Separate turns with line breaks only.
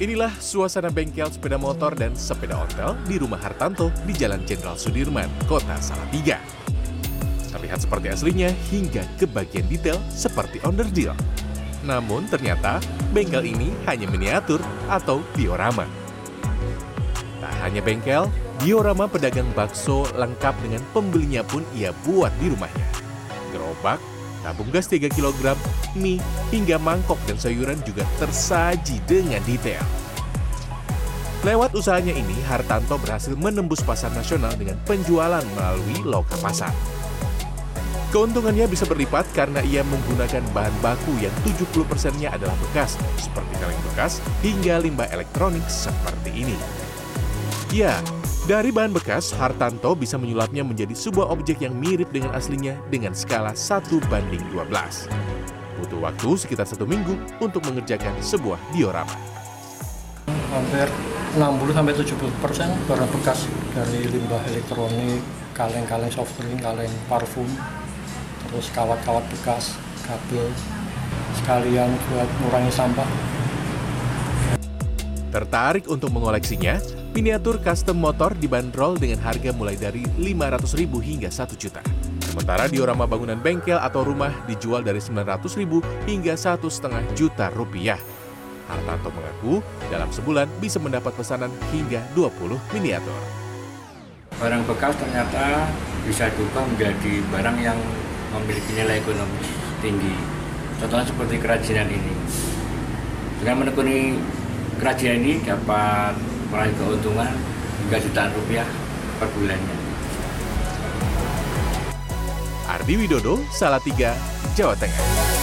Inilah suasana bengkel sepeda motor dan sepeda ontel di rumah Hartanto di Jalan Jenderal Sudirman, Kota Salatiga. Terlihat seperti aslinya hingga ke bagian detail seperti under deal. Namun ternyata bengkel ini hanya miniatur atau diorama. Tak hanya bengkel, diorama pedagang bakso lengkap dengan pembelinya pun ia buat di rumahnya. Gerobak, tabung gas 3 kg, mie, hingga mangkok dan sayuran juga tersaji dengan detail. Lewat usahanya ini, Hartanto berhasil menembus pasar nasional dengan penjualan melalui loka pasar. Keuntungannya bisa berlipat karena ia menggunakan bahan baku yang 70 persennya adalah bekas, seperti kaleng bekas hingga limbah elektronik seperti ini. Ya, dari bahan bekas, Hartanto bisa menyulapnya menjadi sebuah objek yang mirip dengan aslinya dengan skala 1 banding 12. Butuh waktu sekitar satu minggu untuk mengerjakan sebuah diorama.
hampir 60-70 persen barang bekas dari limbah elektronik, kaleng-kaleng soft drink, kaleng parfum, terus kawat-kawat bekas, kabel, sekalian buat mengurangi sampah.
Tertarik untuk mengoleksinya? Miniatur custom motor dibanderol dengan harga mulai dari 500.000 hingga 1 juta. Sementara diorama bangunan bengkel atau rumah dijual dari 900.000 hingga 1,5 juta rupiah. Hartanto mengaku dalam sebulan bisa mendapat pesanan hingga 20 miniatur.
barang bekas ternyata bisa diubah menjadi barang yang memiliki nilai ekonomis tinggi. Contohnya seperti kerajinan ini. Dengan menekuni kerajinan ini dapat meraih keuntungan hingga jutaan rupiah per bulannya.
Ardi Widodo, Salatiga, Jawa Tengah.